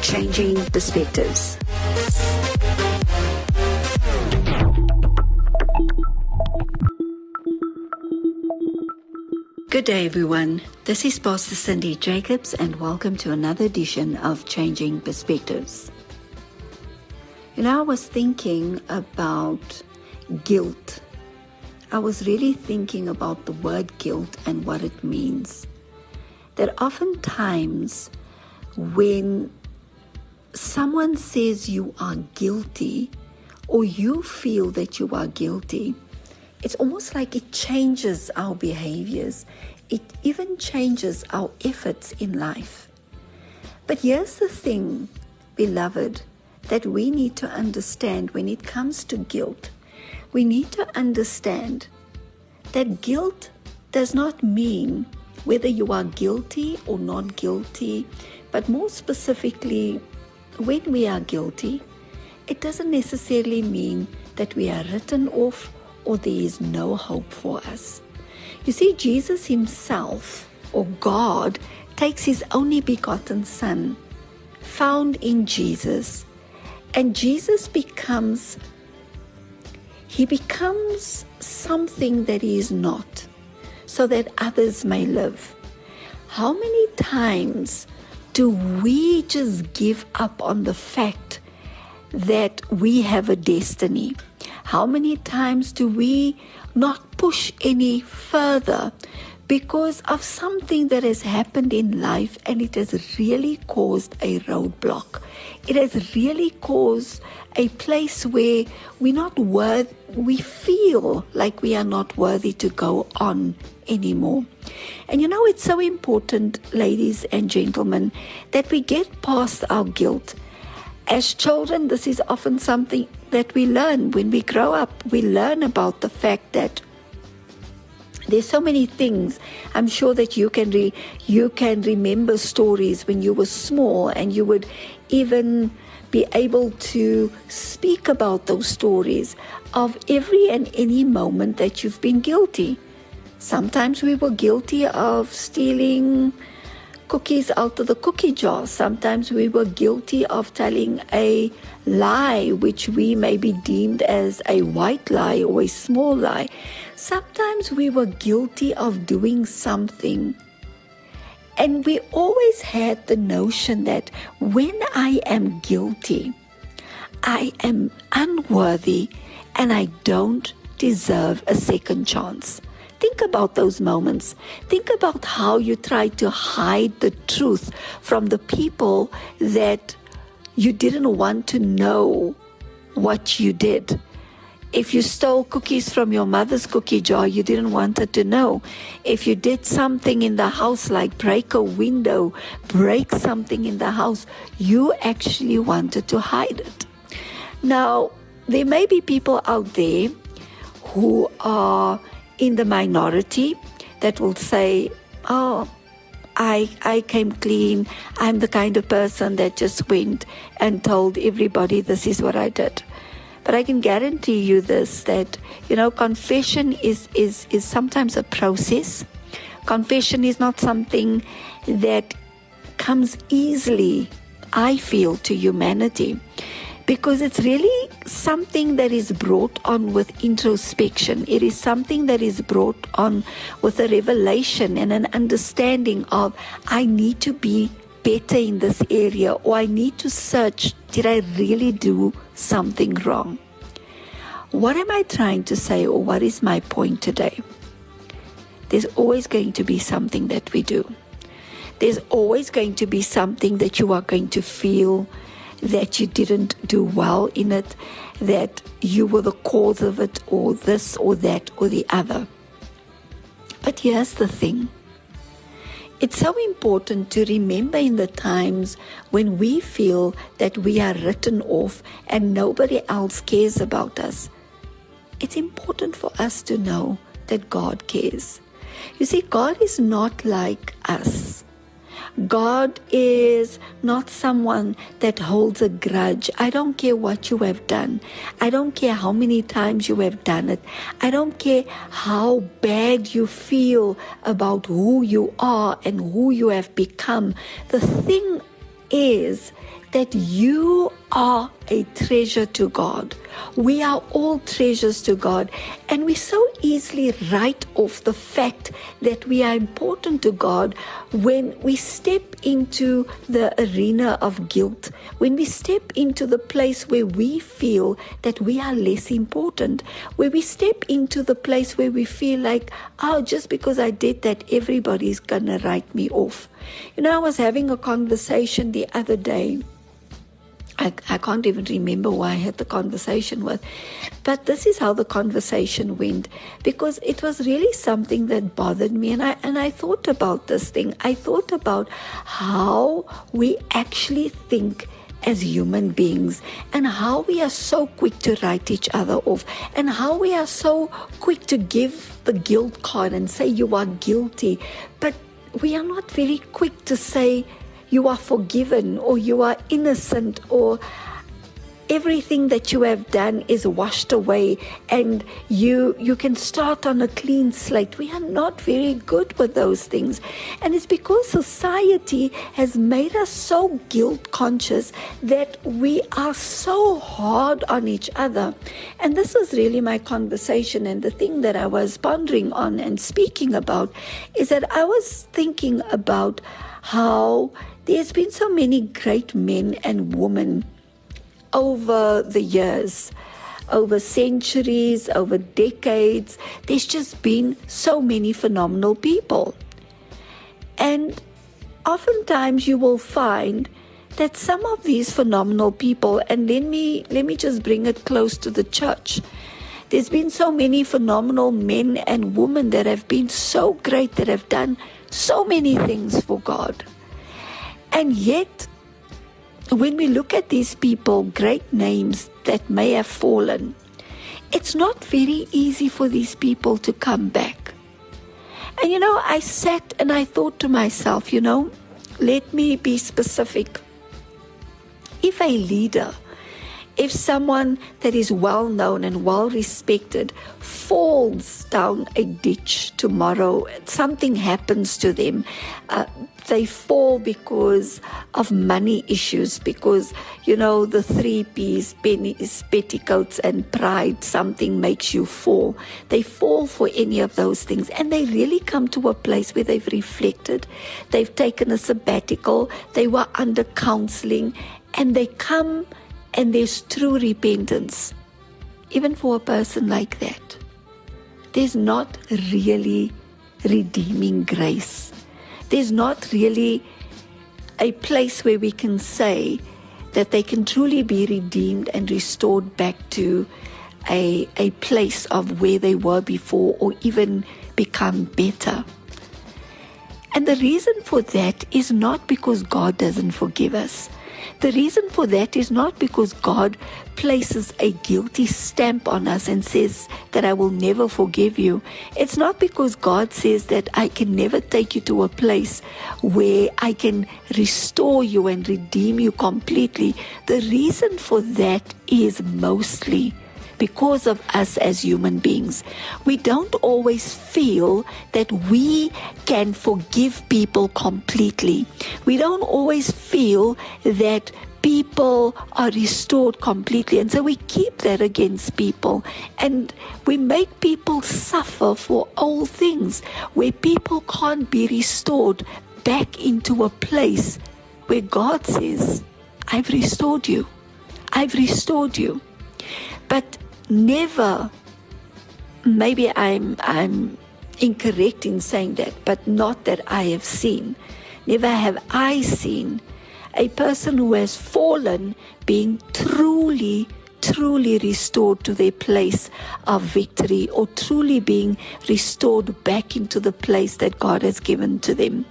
Changing perspectives. Good day, everyone. This is Pastor Cindy Jacobs, and welcome to another edition of Changing Perspectives. You know, I was thinking about guilt. I was really thinking about the word guilt and what it means. That oftentimes, when someone says you are guilty, or you feel that you are guilty, it's almost like it changes our behaviors. It even changes our efforts in life. But here's the thing, beloved, that we need to understand when it comes to guilt. We need to understand that guilt does not mean whether you are guilty or not guilty, but more specifically, when we are guilty, it doesn't necessarily mean that we are written off or there is no hope for us. You see, Jesus Himself, or God, takes His only begotten Son, found in Jesus, and Jesus becomes he becomes something that he is not, so that others may live. How many times do we just give up on the fact that we have a destiny? How many times do we not push any further because of something that has happened in life and it has really caused a roadblock? It has really caused a place where we're not worth we feel like we are not worthy to go on anymore. And you know it's so important, ladies and gentlemen, that we get past our guilt. As children, this is often something that we learn when we grow up. We learn about the fact that there's so many things. I'm sure that you can re, you can remember stories when you were small, and you would even be able to speak about those stories of every and any moment that you've been guilty. Sometimes we were guilty of stealing cookies out of the cookie jar. Sometimes we were guilty of telling a lie, which we may be deemed as a white lie or a small lie. Sometimes we were guilty of doing something. And we always had the notion that when I am guilty, I am unworthy and I don't deserve a second chance. Think about those moments. Think about how you try to hide the truth from the people that you didn't want to know what you did. If you stole cookies from your mother's cookie jar, you didn't want her to know. If you did something in the house like break a window, break something in the house, you actually wanted to hide it. Now, there may be people out there who are in the minority that will say, Oh, I, I came clean. I'm the kind of person that just went and told everybody this is what I did. But I can guarantee you this that, you know, confession is, is, is sometimes a process. Confession is not something that comes easily, I feel, to humanity because it's really something that is brought on with introspection. It is something that is brought on with a revelation and an understanding of, I need to be better in this area, or I need to search, did I really do something wrong? What am I trying to say, or what is my point today? There's always going to be something that we do. There's always going to be something that you are going to feel that you didn't do well in it, that you were the cause of it, or this, or that, or the other. But here's the thing it's so important to remember in the times when we feel that we are written off and nobody else cares about us. It's important for us to know that God cares. You see, God is not like us. God is not someone that holds a grudge. I don't care what you have done. I don't care how many times you have done it. I don't care how bad you feel about who you are and who you have become. The thing is that you are a treasure to God. We are all treasures to God. And we so easily write off the fact that we are important to God when we step into the arena of guilt, when we step into the place where we feel that we are less important, where we step into the place where we feel like, oh, just because I did that, everybody's to write me off. You know, I was having a conversation the other day I, I can't even remember who I had the conversation with. But this is how the conversation went because it was really something that bothered me. And I, and I thought about this thing. I thought about how we actually think as human beings and how we are so quick to write each other off and how we are so quick to give the guilt card and say you are guilty. But we are not very quick to say, you are forgiven or you are innocent or everything that you have done is washed away and you you can start on a clean slate. We are not very good with those things. And it's because society has made us so guilt conscious that we are so hard on each other. And this was really my conversation and the thing that I was pondering on and speaking about is that I was thinking about how there's been so many great men and women over the years, over centuries, over decades. There's just been so many phenomenal people. And oftentimes you will find that some of these phenomenal people, and let me let me just bring it close to the church. There's been so many phenomenal men and women that have been so great that have done so many things for God. And yet, when we look at these people, great names that may have fallen, it's not very easy for these people to come back. And you know, I sat and I thought to myself, you know, let me be specific. If a leader if someone that is well known and well respected falls down a ditch tomorrow, something happens to them, uh, they fall because of money issues, because, you know, the three P's, pennies, petticoats, and pride, something makes you fall. They fall for any of those things. And they really come to a place where they've reflected, they've taken a sabbatical, they were under counseling, and they come and there's true repentance, even for a person like that. There's not really redeeming grace. There's not really a place where we can say that they can truly be redeemed and restored back to a, a place of where they were before or even become better. And the reason for that is not because God doesn't forgive us. The reason for that is not because God places a guilty stamp on us and says that I will never forgive you. It's not because God says that I can never take you to a place where I can restore you and redeem you completely. The reason for that is mostly because of us as human beings. We don't always feel that we can forgive people completely. We don't always feel that people are restored completely. And so we keep that against people. And we make people suffer for all things where people can't be restored back into a place where God says, I've restored you. I've restored you. But never maybe I'm I'm incorrect in saying that, but not that I have seen. Never have I seen a person who has fallen being truly, truly restored to their place of victory or truly being restored back into the place that God has given to them.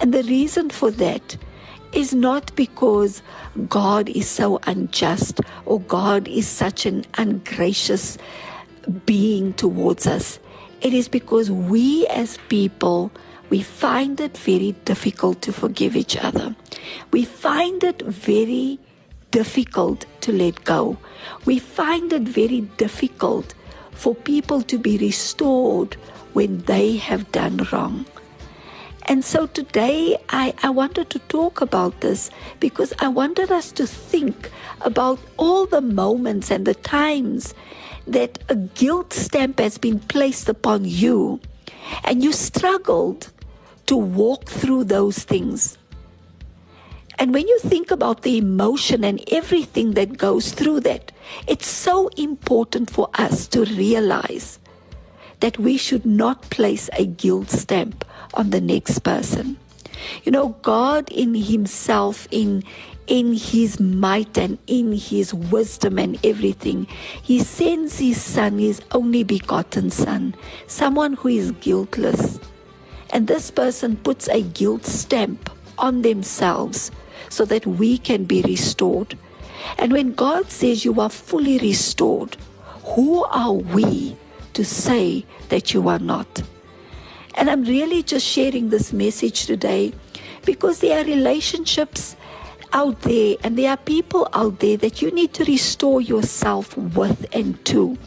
And the reason for that is not because God is so unjust or God is such an ungracious being towards us. It is because we as people we find it very difficult to forgive each other. We find it very difficult to let go. We find it very difficult for people to be restored when they have done wrong. And so today I, I wanted to talk about this because I wanted us to think about all the moments and the times that a guilt stamp has been placed upon you and you struggled to walk through those things. And when you think about the emotion and everything that goes through that, it's so important for us to realize that we should not place a guilt stamp on the next person. You know, God in Himself, in in his might and in his wisdom and everything, he sends his son, his only begotten son, someone who is guiltless. And this person puts a guilt stamp on themselves so that we can be restored. And when God says you are fully restored, who are we to say that you are not? And I'm really just sharing this message today because there are relationships out there and there are people out there that you need to restore yourself with and to.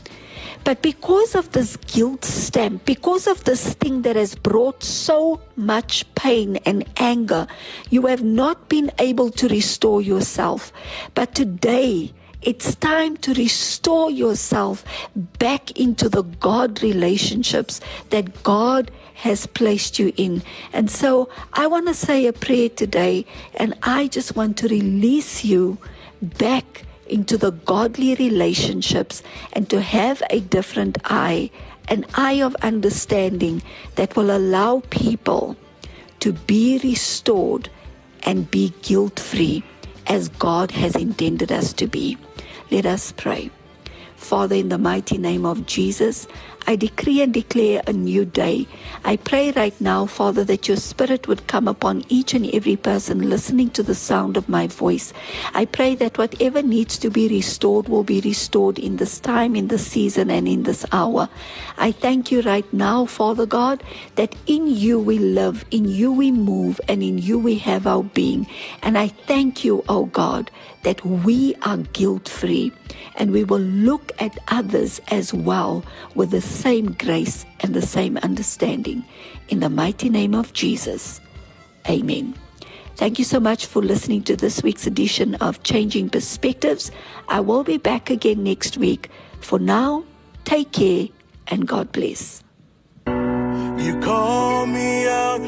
But because of this guilt stamp, because of this thing that has brought so much pain and anger, you have not been able to restore yourself. But today, it's time to restore yourself back into the God relationships that God has placed you in. And so I want to say a prayer today, and I just want to release you back into the godly relationships and to have a different eye, an eye of understanding that will allow people to be restored and be guilt free as God has intended us to be. Let us pray. Father, in the mighty name of Jesus, I decree and declare a new day. I pray right now, Father, that your Spirit would come upon each and every person listening to the sound of my voice. I pray that whatever needs to be restored will be restored in this time, in this season, and in this hour. I thank you right now, Father God, that in you we live, in you we move, and in you we have our being. And I thank you, O oh God, that we are guilt free and we will look at others as well with the same grace and the same understanding. In the mighty name of Jesus. Amen. Thank you so much for listening to this week's edition of Changing Perspectives. I will be back again next week. For now, take care and God bless. You call me out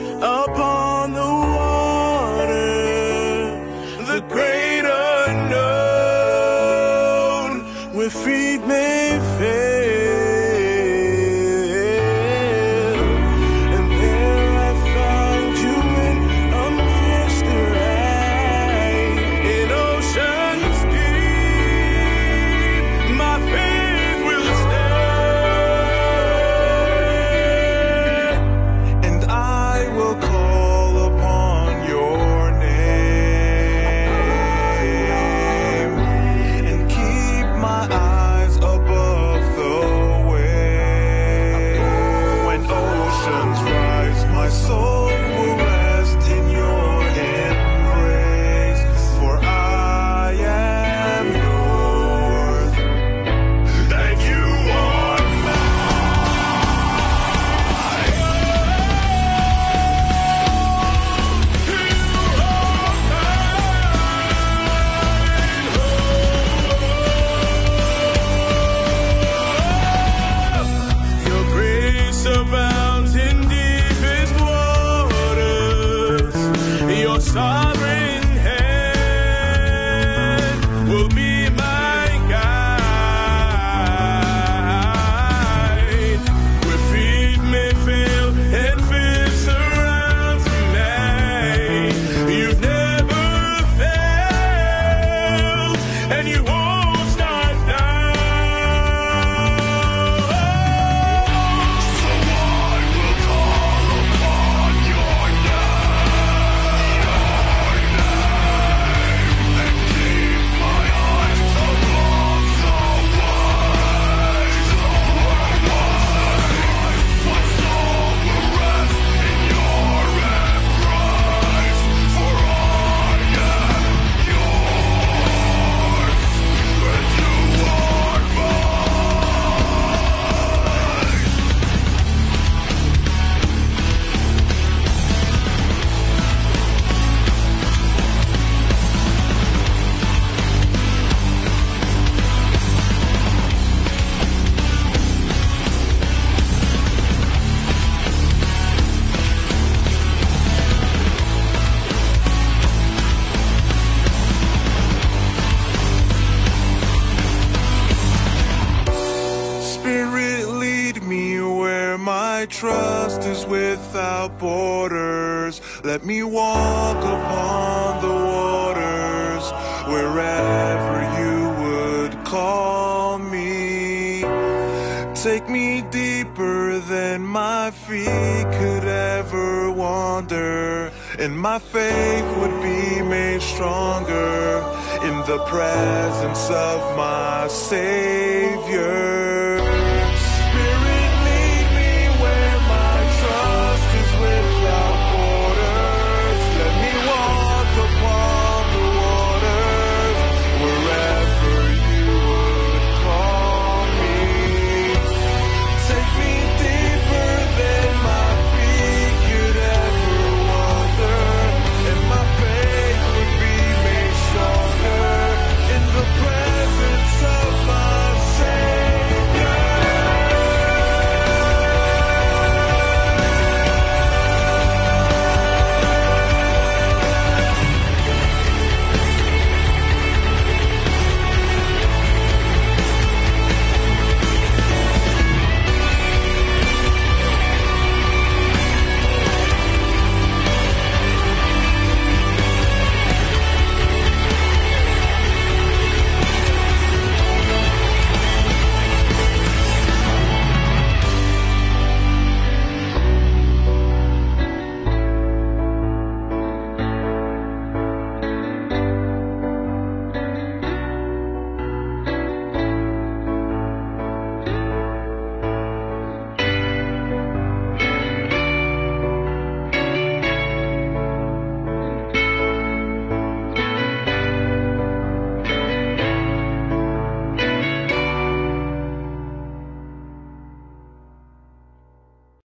without borders. Let me walk upon the waters wherever you would call me. Take me deeper than my feet could ever wander, and my faith would be made stronger in the presence of my Savior.